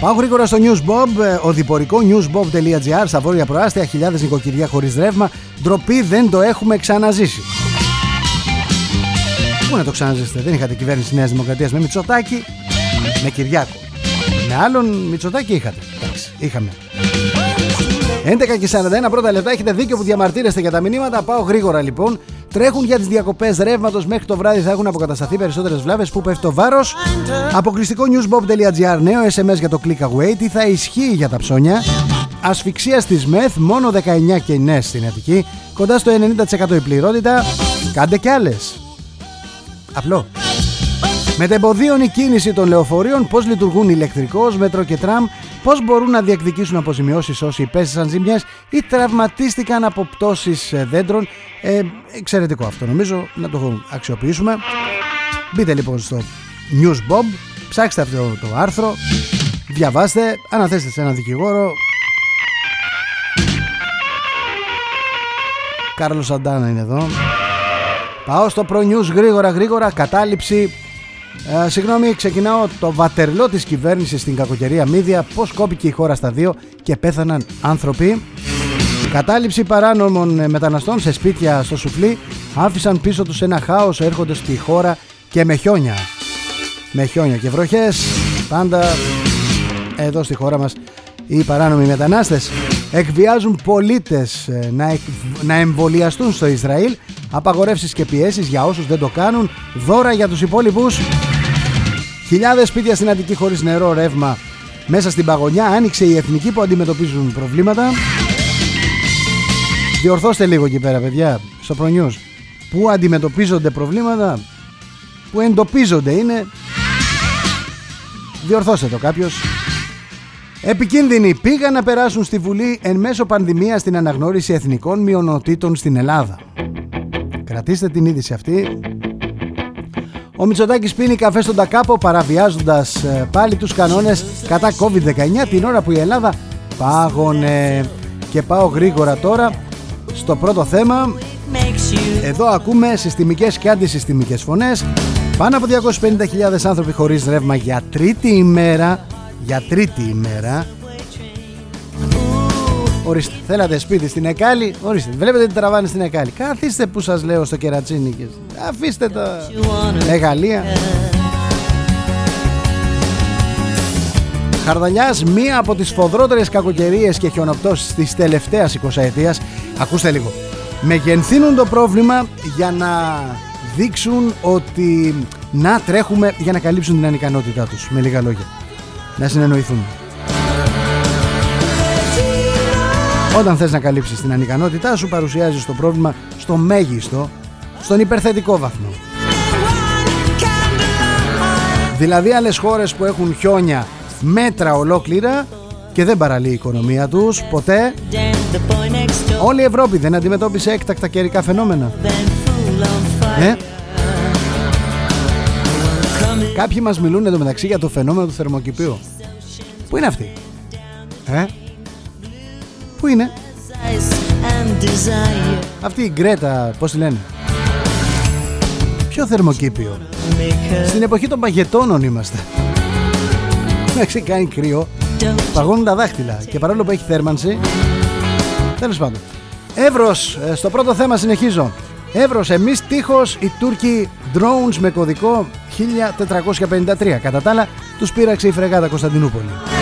Πάω γρήγορα στο Newsbob, ε, οδηπορικό newsbob.gr στα βόρεια προάστια, χιλιάδες νοικοκυριά χωρίς ρεύμα. Ντροπή δεν το έχουμε ξαναζήσει. Πού να το ξαναζήσετε, δεν είχατε κυβέρνηση Νέας Δημοκρατίας με Μητσοτάκη, με Κυριάκο. Με άλλον Μητσοτάκη είχατε. Εντάξει, είχαμε. 11 και 41 πρώτα λεπτά έχετε δίκιο που διαμαρτύρεστε για τα μηνύματα. Πάω γρήγορα λοιπόν. Τρέχουν για τις διακοπές ρεύματος μέχρι το βράδυ θα έχουν αποκατασταθεί περισσότερες βλάβες που πέφτει το βάρος; Αποκλειστικό newsbob.gr νέο SMS για το click away. Τι θα ισχύει για τα ψώνια; Ασφυξία στη ΜΕΘ, μόνο 19 και ναι στην Αττική. Κοντά στο 90% η πληρότητα. Κάντε κι άλλες. Απλό. Μετεμποδίων η κίνηση των λεωφορείων, πώς λειτουργούν ηλεκτρικός, μέτρο και τραμ, πώς μπορούν να διεκδικήσουν αποζημιώσεις όσοι υπέστησαν ζημιές ή τραυματίστηκαν από πτώσεις ε, δέντρων. Ε, εξαιρετικό αυτό νομίζω να το αξιοποιήσουμε. Μπείτε λοιπόν στο News Bob, ψάξτε αυτό το άρθρο, διαβάστε, αναθέστε σε έναν δικηγόρο. Κάρλος Σαντάνα είναι εδώ. Πάω στο Pro News γρήγορα γρήγορα, κατάληψη ε, συγγνώμη, ξεκινάω το βατερλό της κυβέρνησης στην κακοκαιρία Μίδια. Πώς κόπηκε η χώρα στα δύο και πέθαναν άνθρωποι. Κατάληψη παράνομων ε, μεταναστών σε σπίτια στο Σουφλί άφησαν πίσω τους ένα χάος έρχονται στη χώρα και με χιόνια. Με χιόνια και βροχές πάντα εδώ στη χώρα μας οι παράνομοι μετανάστες εκβιάζουν πολίτες ε, να, να εμβολιαστούν στο Ισραήλ απαγορεύσεις και πιέσεις για όσους δεν το κάνουν. Δώρα για τους υπόλοιπους. Χιλιάδες σπίτια στην Αττική χωρίς νερό, ρεύμα. Μέσα στην παγωνιά άνοιξε η εθνική που αντιμετωπίζουν προβλήματα. Διορθώστε λίγο εκεί πέρα παιδιά. Στο προνιούς Πού αντιμετωπίζονται προβλήματα; Που εντοπίζονται είναι; Διορθώστε το κάποιος. Επικίνδυνοι πήγαν να περάσουν στη Βουλή εν μέσω πανδημίας στην αναγνώριση εθνικών μειονοτήτων στην Ελλάδα. Κρατήστε την είδηση αυτή. Ο Μητσοτάκης πίνει καφέ στον Τακάπο παραβιάζοντας ε, πάλι τους κανόνες κατά COVID-19 την ώρα που η Ελλάδα πάγωνε. Και πάω γρήγορα τώρα στο πρώτο θέμα. Εδώ ακούμε συστημικές και αντισυστημικές φωνές. Πάνω από 250.000 άνθρωποι χωρίς ρεύμα για τρίτη ημέρα για τρίτη ημέρα Ορίστε, θέλατε σπίτι στην Εκάλη; Ορίστε, βλέπετε τι τραβάνε στην Εκάλη. Καθίστε που σας λέω στο κερατσίνι Αφήστε τα Μεγαλεία. Χαρδαλιάς μία από τις φοδρότερες κακοκαιρίες και χιονοπτώσεις της τελευταίας 20 ετίας Ακούστε λίγο. Μεγενθύνουν το πρόβλημα για να δείξουν ότι να τρέχουμε για να καλύψουν την ανικανότητά τους Με λίγα λόγια. Να συνεννοηθούν. Όταν θες να καλύψεις την ανικανότητά σου παρουσιάζεις το πρόβλημα στο μέγιστο, στον υπερθετικό βαθμό. Δηλαδή άλλες χώρες που έχουν χιόνια μέτρα ολόκληρα και δεν παραλύει η οικονομία τους ποτέ Όλη η Ευρώπη δεν αντιμετώπισε έκτακτα καιρικά φαινόμενα ε; Κάποιοι μας μιλούν εντωμεταξύ για το φαινόμενο του θερμοκηπίου. Πού είναι αυτοί; Ε; Πού είναι; Αυτή η Γκρέτα, πώς τη λένε; Ποιο θερμοκήπιο; Στην εποχή των παγετώνων είμαστε. Να κάνει κρύο, παγώνουν τα δάχτυλα και παρόλο που έχει θέρμανση, τέλος πάντων. Εύρος, ε, στο πρώτο θέμα συνεχίζω. Εύρος, εμείς τείχος, οι Τούρκοι drones με κωδικό 1453. Κατά τα άλλα, τους πήραξε η φρεγάτα Κωνσταντινούπολη.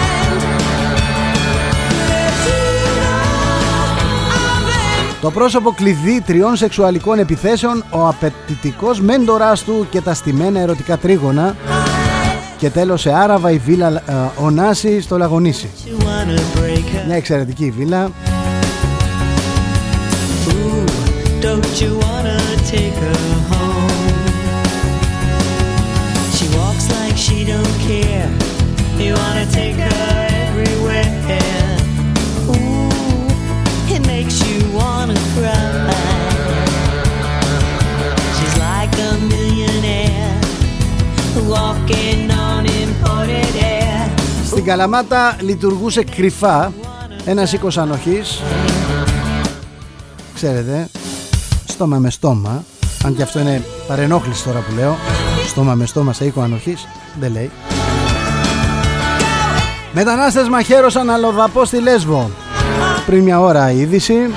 Το πρόσωπο κλειδί τριών σεξουαλικών επιθέσεων, ο απαιτητικός μέντοράς του και τα στημένα ερωτικά τρίγωνα και τέλος σε Άραβα η βίλα ε, Ονάση στο Λαγονίσι. Μια εξαιρετική βίλα. Στην Καλαμάτα λειτουργούσε κρυφά. Ένας οίκος ανοχής. Ξέρετε, στόμα με στόμα. Αν και αυτό είναι παρενόχληση τώρα που λέω. Στόμα με στόμα σε οίκο ανοχής. Δεν λέει. Μετανάστες μαχαίρωσαν αλλοδαπό στη Λέσβο. Πριν μια ώρα η είδηση.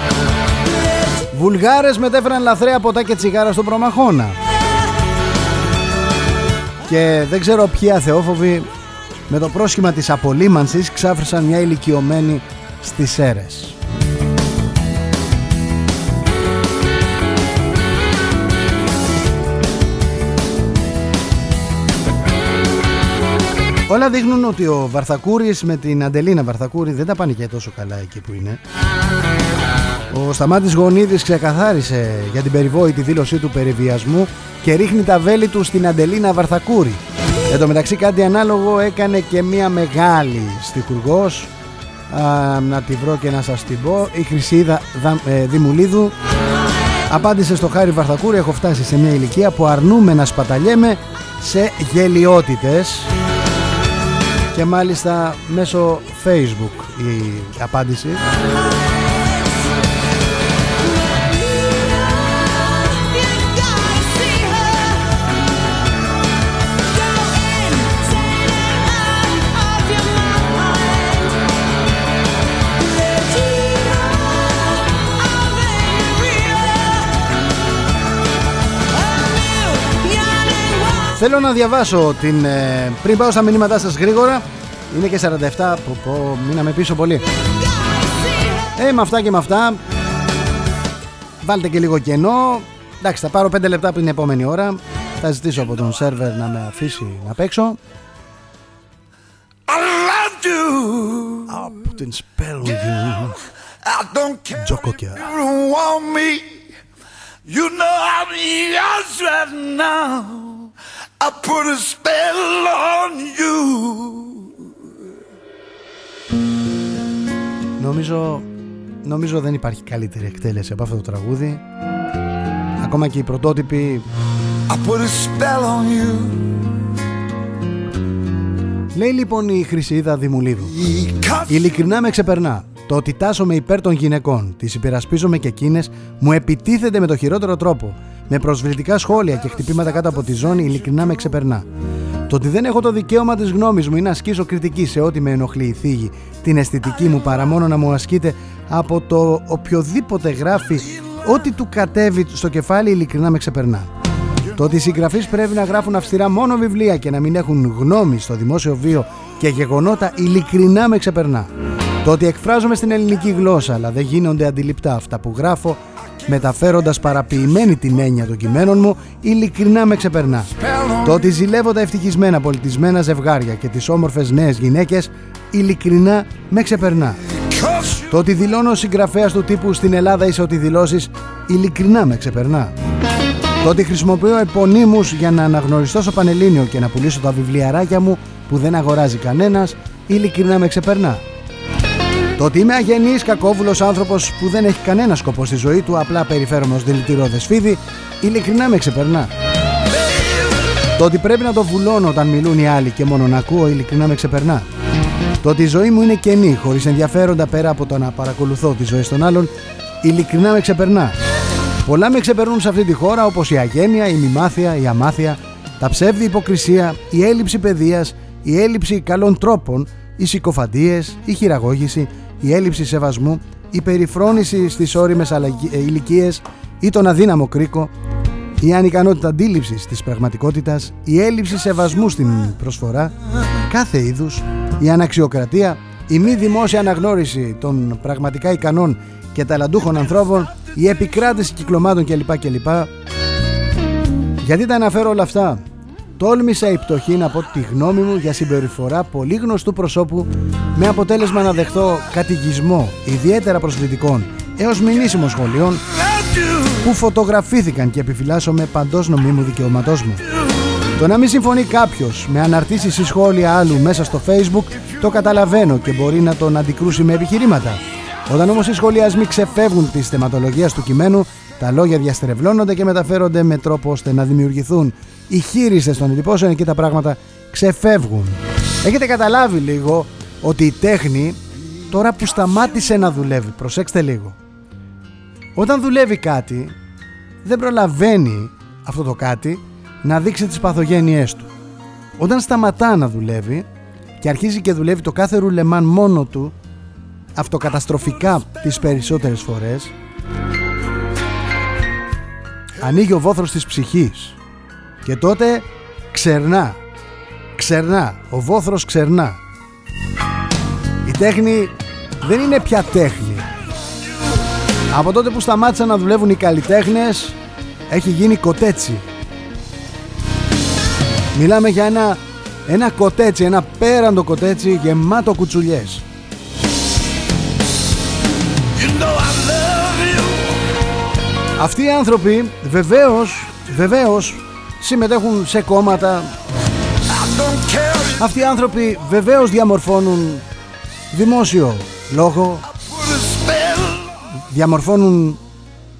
Βουλγάρες μετέφεραν λαθρέα ποτά και τσιγάρα στον Προμαχώνα. Και δεν ξέρω ποιοι αθεόφοβοι με το πρόσχημα της απολύμανσης ξάφρισαν μια ηλικιωμένη στις αίρες. Όλα δείχνουν ότι ο Βαρθακούρης με την Αντελίνα Βαρθακούρη δεν τα πάνε και τόσο καλά εκεί που είναι. Ο Σταμάτης Γονίδης ξεκαθάρισε για την περιβόητη δήλωσή του περιβιασμού και ρίχνει τα βέλη του στην Αντελίνα Βαρθακούρη. Εν τω μεταξύ κάτι ανάλογο έκανε και μια μεγάλη στιχουργός. Να τη βρω και να σας την πω. Η Χρυσίδα ε, Δημουλίδου απάντησε στο Χάρη Βαρθακούρη έχω φτάσει σε μια ηλικία που αρνούμε να σπαταλιέμαι σε γελιότητες. Και μάλιστα μέσω facebook η απάντηση Θέλω να διαβάσω την. Ε, πριν πάω στα μηνύματά σας γρήγορα. Είναι και 47. Πω, πω, μείναμε πίσω πολύ. Ε, με αυτά και με αυτά. Βάλτε και λίγο κενό. Εντάξει, θα πάρω 5 λεπτά από την επόμενη ώρα. Θα ζητήσω από τον σερβερ να με αφήσει να παίξω. Από την spell you. Τζοκοκιά. You know I'm yours right now. I put a spell on you. Νομίζω, νομίζω δεν υπάρχει καλύτερη εκτέλεση από αυτό το τραγούδι. Ακόμα και οι πρωτότυποι. I put a spell on you. Λέει λοιπόν η Χρυσίδα Δημουλίδου Ειλικρινά με ξεπερνά Το ότι τάσομαι υπέρ των γυναικών Τις υπερασπίζομαι και εκείνες Μου επιτίθεται με το χειρότερο τρόπο με προσβλητικά σχόλια και χτυπήματα κάτω από τη ζώνη ειλικρινά με ξεπερνά. Το ότι δεν έχω το δικαίωμα της γνώμης μου ή να ασκήσω κριτική σε ό,τι με ενοχλεί η θίγη, την αισθητική μου παρά μόνο να μου ασκείται από το οποιοδήποτε γράφει ό,τι του κατέβει στο κεφάλι ειλικρινά με ξεπερνά. Το ότι οι συγγραφείς πρέπει να γράφουν αυστηρά μόνο βιβλία και να μην έχουν γνώμη στο δημόσιο βίο και γεγονότα ειλικρινά με ξεπερνά. Το ότι εκφράζομαι στην ελληνική γλώσσα αλλά δεν γίνονται αντιληπτά αυτά που γράφω μεταφέροντας παραποιημένη την έννοια των κειμένων μου, ειλικρινά με ξεπερνά. Το ότι ζηλεύω τα ευτυχισμένα πολιτισμένα ζευγάρια και τις όμορφες νέες γυναίκες, ειλικρινά με ξεπερνά. Το ότι δηλώνω συγγραφέας του τύπου στην Ελλάδα είσαι ότι δηλώσεις, ειλικρινά με ξεπερνά. Το ότι χρησιμοποιώ επωνύμους για να αναγνωριστώ στο Πανελλήνιο και να πουλήσω τα βιβλιαράκια μου που δεν αγοράζει κανένας, ειλικρινά με ξεπερνά. Το ότι είμαι αγενής κακόβουλος άνθρωπος που δεν έχει κανένα σκοπό στη ζωή του απλά περιφέρομαι ως δηλητήριο δεσφίδι ειλικρινά με ξεπερνά. Το ότι πρέπει να το βουλώνω όταν μιλούν οι άλλοι και μόνο να ακούω ειλικρινά με ξεπερνά. Το ότι η ζωή μου είναι κενή χωρίς ενδιαφέροντα πέρα από το να παρακολουθώ τις ζωές των άλλων ειλικρινά με ξεπερνά. Πολλά με ξεπερνούν σε αυτή τη χώρα όπως η αγένεια, η μημάθεια, η αμάθεια, τα ψεύδη υποκρισία, η έλλειψη παιδείας, η έλλειψη καλών τρόπων, οι συκοφαντίες, η χειραγώγηση, η έλλειψη σεβασμού, η περιφρόνηση στις όριμες ε, ηλικίες ή τον αδύναμο κρίκο, η ανικανότητα αντίληψης της πραγματικότητας, η έλλειψη σεβασμού στην προσφορά, κάθε είδους, η αναξιοκρατία, η μη δημόσια αναγνώριση των πραγματικά ικανών και ταλαντούχων ανθρώπων, η επικράτηση κυκλωμάτων κλπ. κλπ. Γιατί τα αναφέρω όλα αυτά; Τόλμησα η πτωχή να πω τη γνώμη μου για συμπεριφορά πολύ γνωστού προσώπου με αποτέλεσμα να δεχθώ κατηγισμό ιδιαίτερα προσβλητικών έως μηνύσιμων σχολείων που φωτογραφήθηκαν και επιφυλάσσομαι παντός νομίμου δικαιωματός μου. Το να μην συμφωνεί κάποιος με αναρτήσεις ή σχόλια άλλου μέσα στο facebook το καταλαβαίνω και μπορεί να τον αντικρούσει με επιχειρήματα. Όταν όμως οι σχολιασμοί ξεφεύγουν της θεματολογίας του κειμένου τα λόγια διαστρεβλώνονται και μεταφέρονται με τρόπο ώστε να δημιουργηθούν οι χείριστες των εντυπώσεων και τα πράγματα ξεφεύγουν. Έχετε καταλάβει λίγο ότι η τέχνη τώρα που σταμάτησε να δουλεύει, προσέξτε λίγο. Όταν δουλεύει κάτι δεν προλαβαίνει αυτό το κάτι να δείξει τις παθογένειές του. Όταν σταματά να δουλεύει και αρχίζει και δουλεύει το κάθε ρουλεμάν μόνο του αυτοκαταστροφικά τις περισσότερες φορές ανοίγει ο βόθρος της ψυχής. Και τότε ξερνά. Ξερνά, ο βόθρος ξερνά. Η τέχνη δεν είναι πια τέχνη. Από τότε που σταμάτησαν να δουλεύουν οι καλλιτέχνες έχει γίνει κοτέτσι. Μιλάμε για ένα Ένα κοτέτσι, ένα πέραντο κοτέτσι γεμάτο κουτσουλιές. Αυτοί οι άνθρωποι βεβαίως, βεβαίως συμμετέχουν σε κόμματα. Αυτοί οι άνθρωποι βεβαίως διαμορφώνουν δημόσιο λόγο. Διαμορφώνουν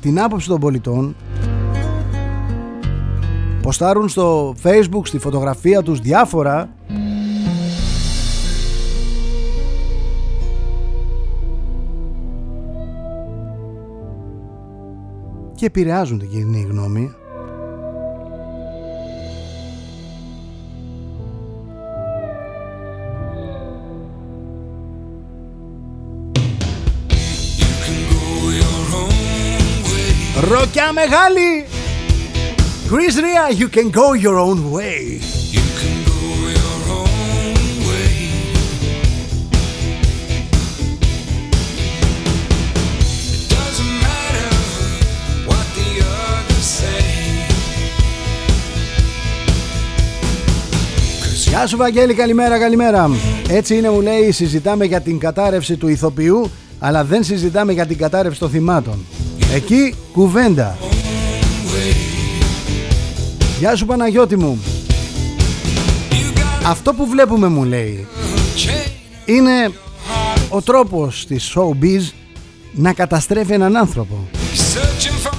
την άποψη των πολιτών. Ποστάρουν στο facebook, στη φωτογραφία τους διάφορα και επηρεάζουν την κοινή γνώμη. Ροκιά μεγάλη! Chris Ria, you can go your own way. Γεια σου Βαγγέλη, καλημέρα, καλημέρα. Έτσι είναι μου λέει, συζητάμε για την κατάρρευση του ηθοποιού, αλλά δεν συζητάμε για την κατάρρευση των θυμάτων. Εκεί κουβέντα. Γεια σου Παναγιώτη μου. Αυτό που βλέπουμε μου λέει είναι ο τρόπος της showbiz να καταστρέφει έναν άνθρωπο.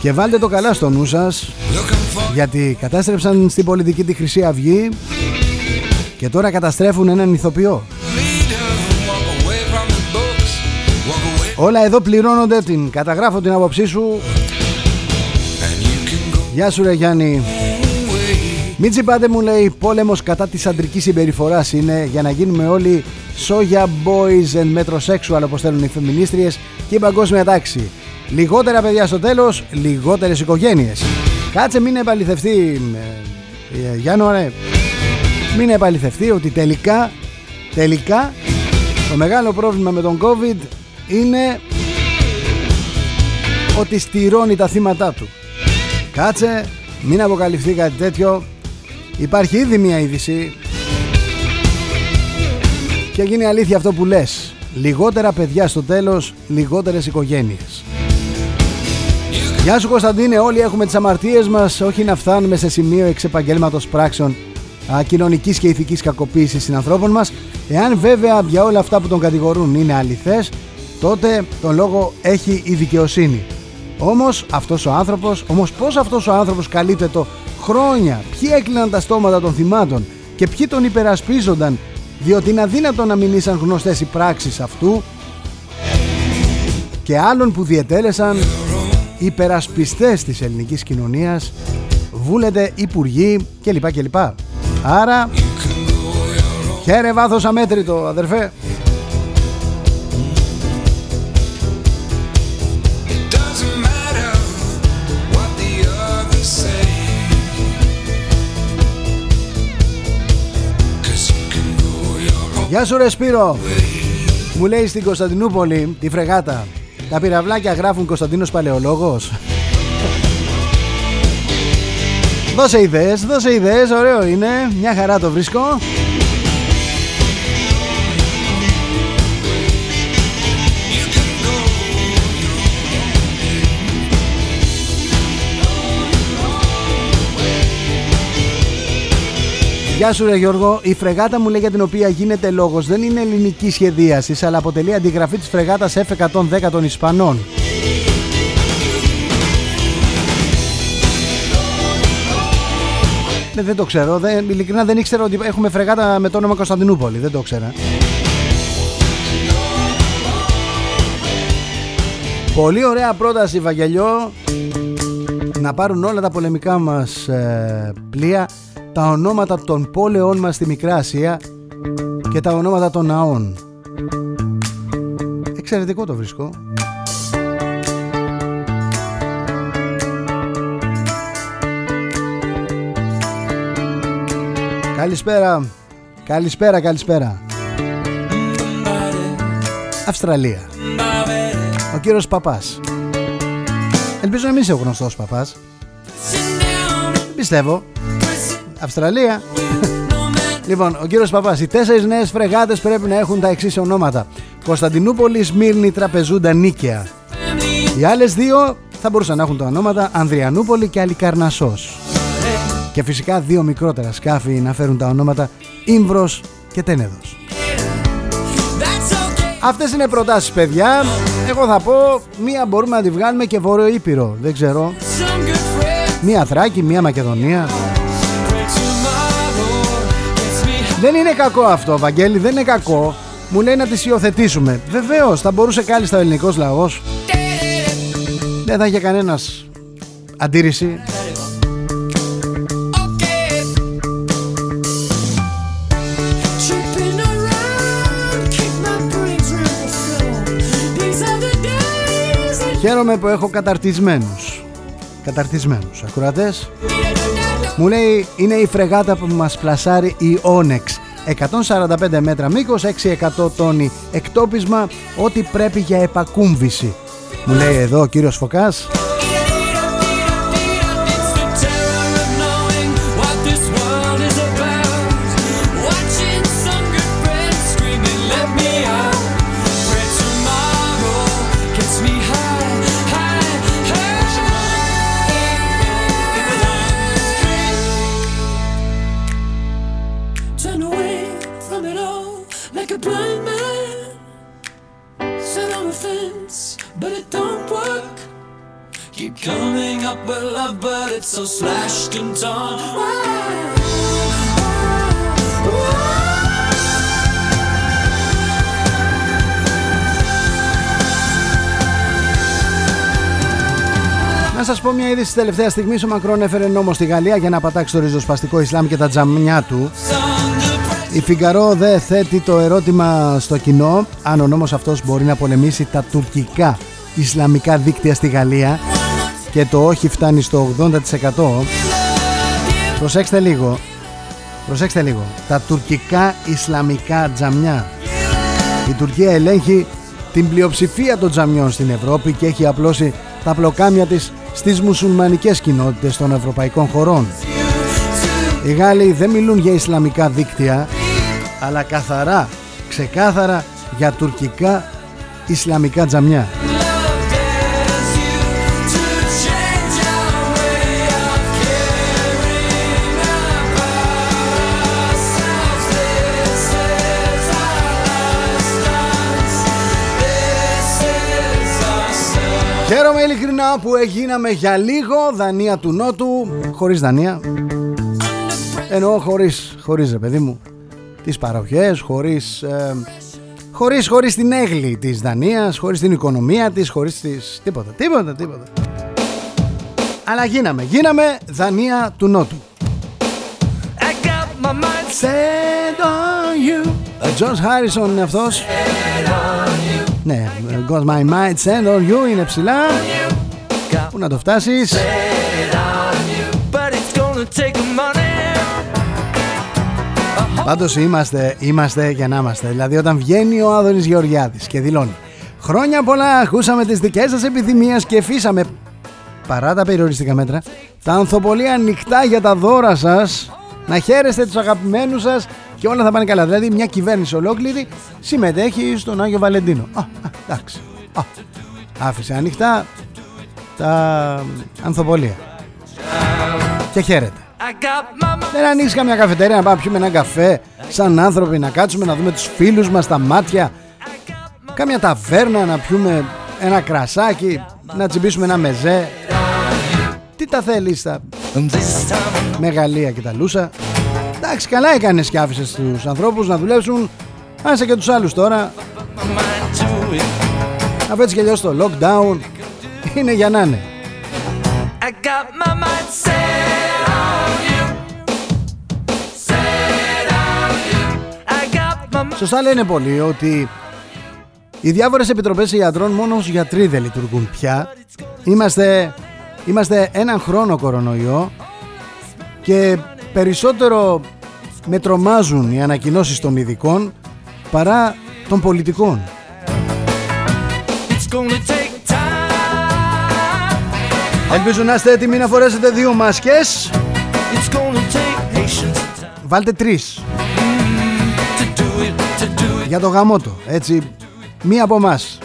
Και βάλτε το καλά στο νου σας γιατί κατάστρεψαν στην πολιτική τη Χρυσή Αυγή και τώρα καταστρέφουν έναν ηθοποιό. Όλα εδώ πληρώνονται την καταγράφω την άποψή σου. Γεια σου ρε Γιάννη. Μην τσιμπάτε μου λέει πόλεμος κατά της αντρικής συμπεριφοράς είναι για να γίνουμε όλοι σόγια boys and metrosexual όπως θέλουν οι φεμινίστριες και η παγκόσμια τάξη. Λιγότερα παιδιά στο τέλος, λιγότερες οικογένειες. Κάτσε μην επαληθευτεί ε, ε, Γιάννο ρε μην επαληθευτεί ότι τελικά τελικά το μεγάλο πρόβλημα με τον COVID είναι ότι στηρώνει τα θύματα του. Κάτσε, μην αποκαλυφθεί κάτι τέτοιο. Υπάρχει ήδη μια είδηση και γίνει αλήθεια αυτό που λες. Λιγότερα παιδιά στο τέλος, λιγότερες οικογένειες. Γεια σου Κωνσταντίνε, όλοι έχουμε τις αμαρτίες μας, όχι να φτάνουμε σε σημείο εξεπαγγέλματος πράξεων κοινωνικής και ηθικής κακοποίησης συνανθρώπων μας. Εάν βέβαια για όλα αυτά που τον κατηγορούν είναι αληθές, τότε τον λόγο έχει η δικαιοσύνη. Όμως αυτός ο άνθρωπος, όμως πώς αυτός ο άνθρωπος καλύπτεται χρόνια, ποιοι έκλειναν τα στόματα των θυμάτων και ποιοι τον υπερασπίζονταν διότι είναι αδύνατο να μην ήσαν γνωστές οι πράξεις αυτού και άλλων που διετέλεσαν υπερασπιστές της ελληνικής κοινωνίας, βούλετε, υπουργοί κλπ. κλπ. Άρα, χαίρε βάθος αμέτρητο αδερφέ. Γεια σου ρε Σπύρο. Μου λέει στην Κωνσταντινούπολη τη φρεγάτα. Τα πυραυλάκια γράφουν Κωνσταντίνος Παλαιολόγος Δώσε ιδέες, δώσε ιδέες, ωραίο είναι. Μια χαρά το βρίσκω. Γεια σου ρε Γιώργο, η φρεγάτα μου λέει για την οποία γίνεται λόγος. Δεν είναι ελληνική σχεδίασης αλλά αποτελεί αντιγραφή της φρεγάτας F110 των Ισπανών. Ναι, δεν το ξέρω, δεν, ειλικρινά δεν ήξερα ότι έχουμε φρεγάτα με το όνομα Κωνσταντινούπολη, δεν το ξέρα. Πολύ ωραία πρόταση Βαγγελιό να πάρουν όλα τα πολεμικά μας ε, πλοία τα ονόματα των πόλεων μας στη Μικρά Ασία και τα ονόματα των ναών. Εξαιρετικό το βρίσκω. Καλησπέρα. Καλησπέρα, καλησπέρα. Αυστραλία. Ο κύριος Παπάς. Ελπίζω να μην είσαι ο γνωστός Παπάς. Πιστεύω. Αυστραλία. Λοιπόν, ο κύριος Παπάς, οι τέσσερις νέες φρεγάτες πρέπει να έχουν τα εξής ονόματα. Κωνσταντινούπολη, Σμύρνη, Τραπεζούντα, Νίκαια. Οι άλλες δύο θα μπορούσαν να έχουν τα ονόματα Ανδριανούπολη και Αλικαρνασσός. Και φυσικά δύο μικρότερα σκάφη να φέρουν τα ονόματα Ήμβρος και Τένεδος. Αυτές είναι προτάσεις παιδιά. Εγώ θα πω μία μπορούμε να τη βγάλουμε και Βόρειο Ήπειρο. Δεν ξέρω. Μία Θράκη, μία Μακεδονία. Δεν είναι κακό αυτό Βαγγέλη δεν είναι κακό. Μου λέει να τις υιοθετήσουμε. Βεβαίως θα μπορούσε κάλλιστα ο ελληνικός λαός. Δεν θα είχε κανένας Αντίρρηση Χαίρομαι που έχω καταρτισμένους. Καταρτισμένους ακουρατές Μου λέει είναι η φρεγάτα που μας πλασάρει η Onyx. 145 μέτρα μήκος, 600 τόνοι εκτόπισμα Ό,τι πρέπει για επακούμβηση. Μου λέει εδώ ο κύριος Φωκάς slashed and torn. Να σας πω μια είδηση της τελευταίας στιγμής. Ο Μακρόν έφερε νόμο στη Γαλλία για να πατάξει το ριζοσπαστικό Ισλάμ και τα τζαμιά του. Η Φιγκαρό δεν θέτει το ερώτημα στο κοινό αν ο νόμος αυτός μπορεί να πολεμήσει τα τουρκικά Ισλαμικά δίκτυα στη Γαλλία και το όχι φτάνει στο 80% προσέξτε λίγο. Προσέξτε λίγο. Τα τουρκικά Ισλαμικά τζαμιά. Η Τουρκία ελέγχει την πλειοψηφία των τζαμιών στην Ευρώπη και έχει απλώσει τα πλοκάμια της στις μουσουλμανικές κοινότητες των ευρωπαϊκών χωρών. Οι Γάλλοι δεν μιλούν για Ισλαμικά δίκτυα αλλά καθαρά, ξεκάθαρα για τουρκικά Ισλαμικά τζαμιά ειλικρινά που έγιναμε για λίγο Δανία του Νότου Χωρίς Δανία. Εννοώ χωρίς, χωρίς ρε παιδί μου Τις παροχές Χωρίς, ε, χωρίς, χωρίς την έγλη της Δανίας Χωρίς την οικονομία της Χωρίς τις... τίποτα, τίποτα, τίποτα. Αλλά γίναμε, γίναμε Δανία του Νότου. I got my mind set on you. George Harrison είναι αυτός ναι, Got My Mind Send On You είναι ψηλά. Πού να το φτάσεις; Πάντως είμαστε, είμαστε για να είμαστε. Δηλαδή όταν βγαίνει ο Άδωνης Γεωργιάδης και δηλώνει Χρόνια πολλά ακούσαμε τις δικές σας επιθυμίες και φύσαμε Παρά τα περιοριστικά μέτρα Τα ανθοπολία ανοιχτά για τα δώρα σας Να χαίρεστε τους αγαπημένους σας και όλα θα πάνε καλά. Δηλαδή μια κυβέρνηση ολόκληρη συμμετέχει στον Άγιο Βαλεντίνο. Α, εντάξει. Α, άφησε ανοιχτά τα ανθοπολία. Και χαίρεται. Δεν ανοίξει καμιά καφετέρια να πάμε πιούμε ένα καφέ σαν άνθρωποι να κάτσουμε να δούμε τους φίλους μας στα μάτια κάμια ταβέρνα να πιούμε ένα κρασάκι να τσιμπήσουμε ένα μεζέ τι τα θέλεις τα μεγαλεία και τα λούσα Εντάξει, καλά έκανες και άφησες τους ανθρώπους να δουλέψουν. Άσε και τους άλλους τώρα. Αφού έτσι κι αλλιώς το lockdown είναι για να είναι. Σωστά λένε πολλοί ότι οι διάφορες επιτροπές ιατρών μόνο ως γιατροί δεν λειτουργούν πια. Είμαστε, είμαστε έναν χρόνο κορονοϊό και περισσότερο με τρομάζουν οι ανακοινώσεις των ειδικών παρά των πολιτικών. Ελπίζω να είστε έτοιμοι να φορέσετε δύο μάσκες. Βάλτε τρεις. Για το γαμότο, έτσι, μία από εμάς.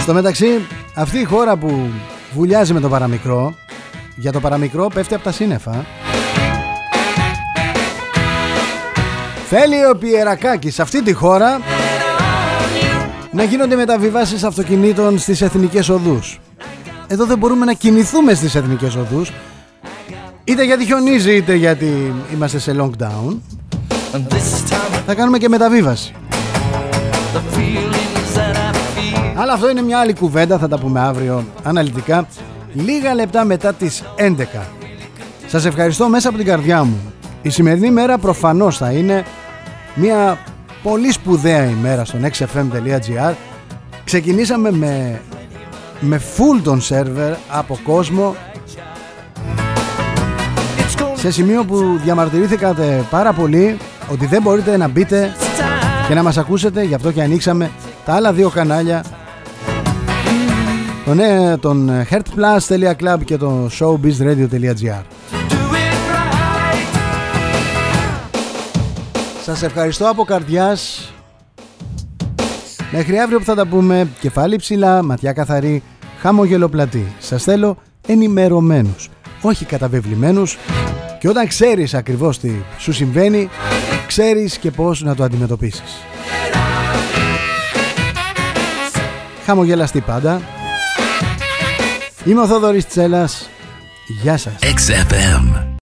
Στο μεταξύ, αυτή η χώρα που βουλιάζει με το παραμικρό, για το παραμικρό πέφτει από τα σύννεφα. Θέλει ο Πιερακάκης σε αυτή τη χώρα να γίνονται μεταβιβάσεις αυτοκινήτων στις εθνικές οδούς. Εδώ δεν μπορούμε να κινηθούμε στις εθνικές οδούς είτε γιατί χιονίζει είτε γιατί είμαστε σε lockdown. Θα κάνουμε και μεταβίβαση. Αλλά αυτό είναι μια άλλη κουβέντα, θα τα πούμε αύριο αναλυτικά, λίγα λεπτά μετά τις 11. Σας ευχαριστώ μέσα από την καρδιά μου. Η σημερινή μέρα προφανώς θα είναι μια πολύ σπουδαία ημέρα στο nextfm.gr. Ξεκινήσαμε με, με full τον σερβερ από κόσμο σε σημείο που διαμαρτυρήθηκατε πάρα πολύ ότι δεν μπορείτε να μπείτε και να μας ακούσετε γι' αυτό και ανοίξαμε τα άλλα δύο κανάλια τον, ε, τον heartplus.club και το showbizradio.gr Σας ευχαριστώ από καρδιάς. Μέχρι αύριο που θα τα πούμε Κεφάλι ψηλά, ματιά καθαρή Χαμογελοπλατή. Σας θέλω ενημερωμένους Όχι καταβεβλημένους. Και όταν ξέρεις ακριβώς τι σου συμβαίνει Ξέρεις και πώς να το αντιμετωπίσεις. Χαμογελαστή πάντα Είμαι ο Θόδωρης Τσέλας. Γεια σας. XFM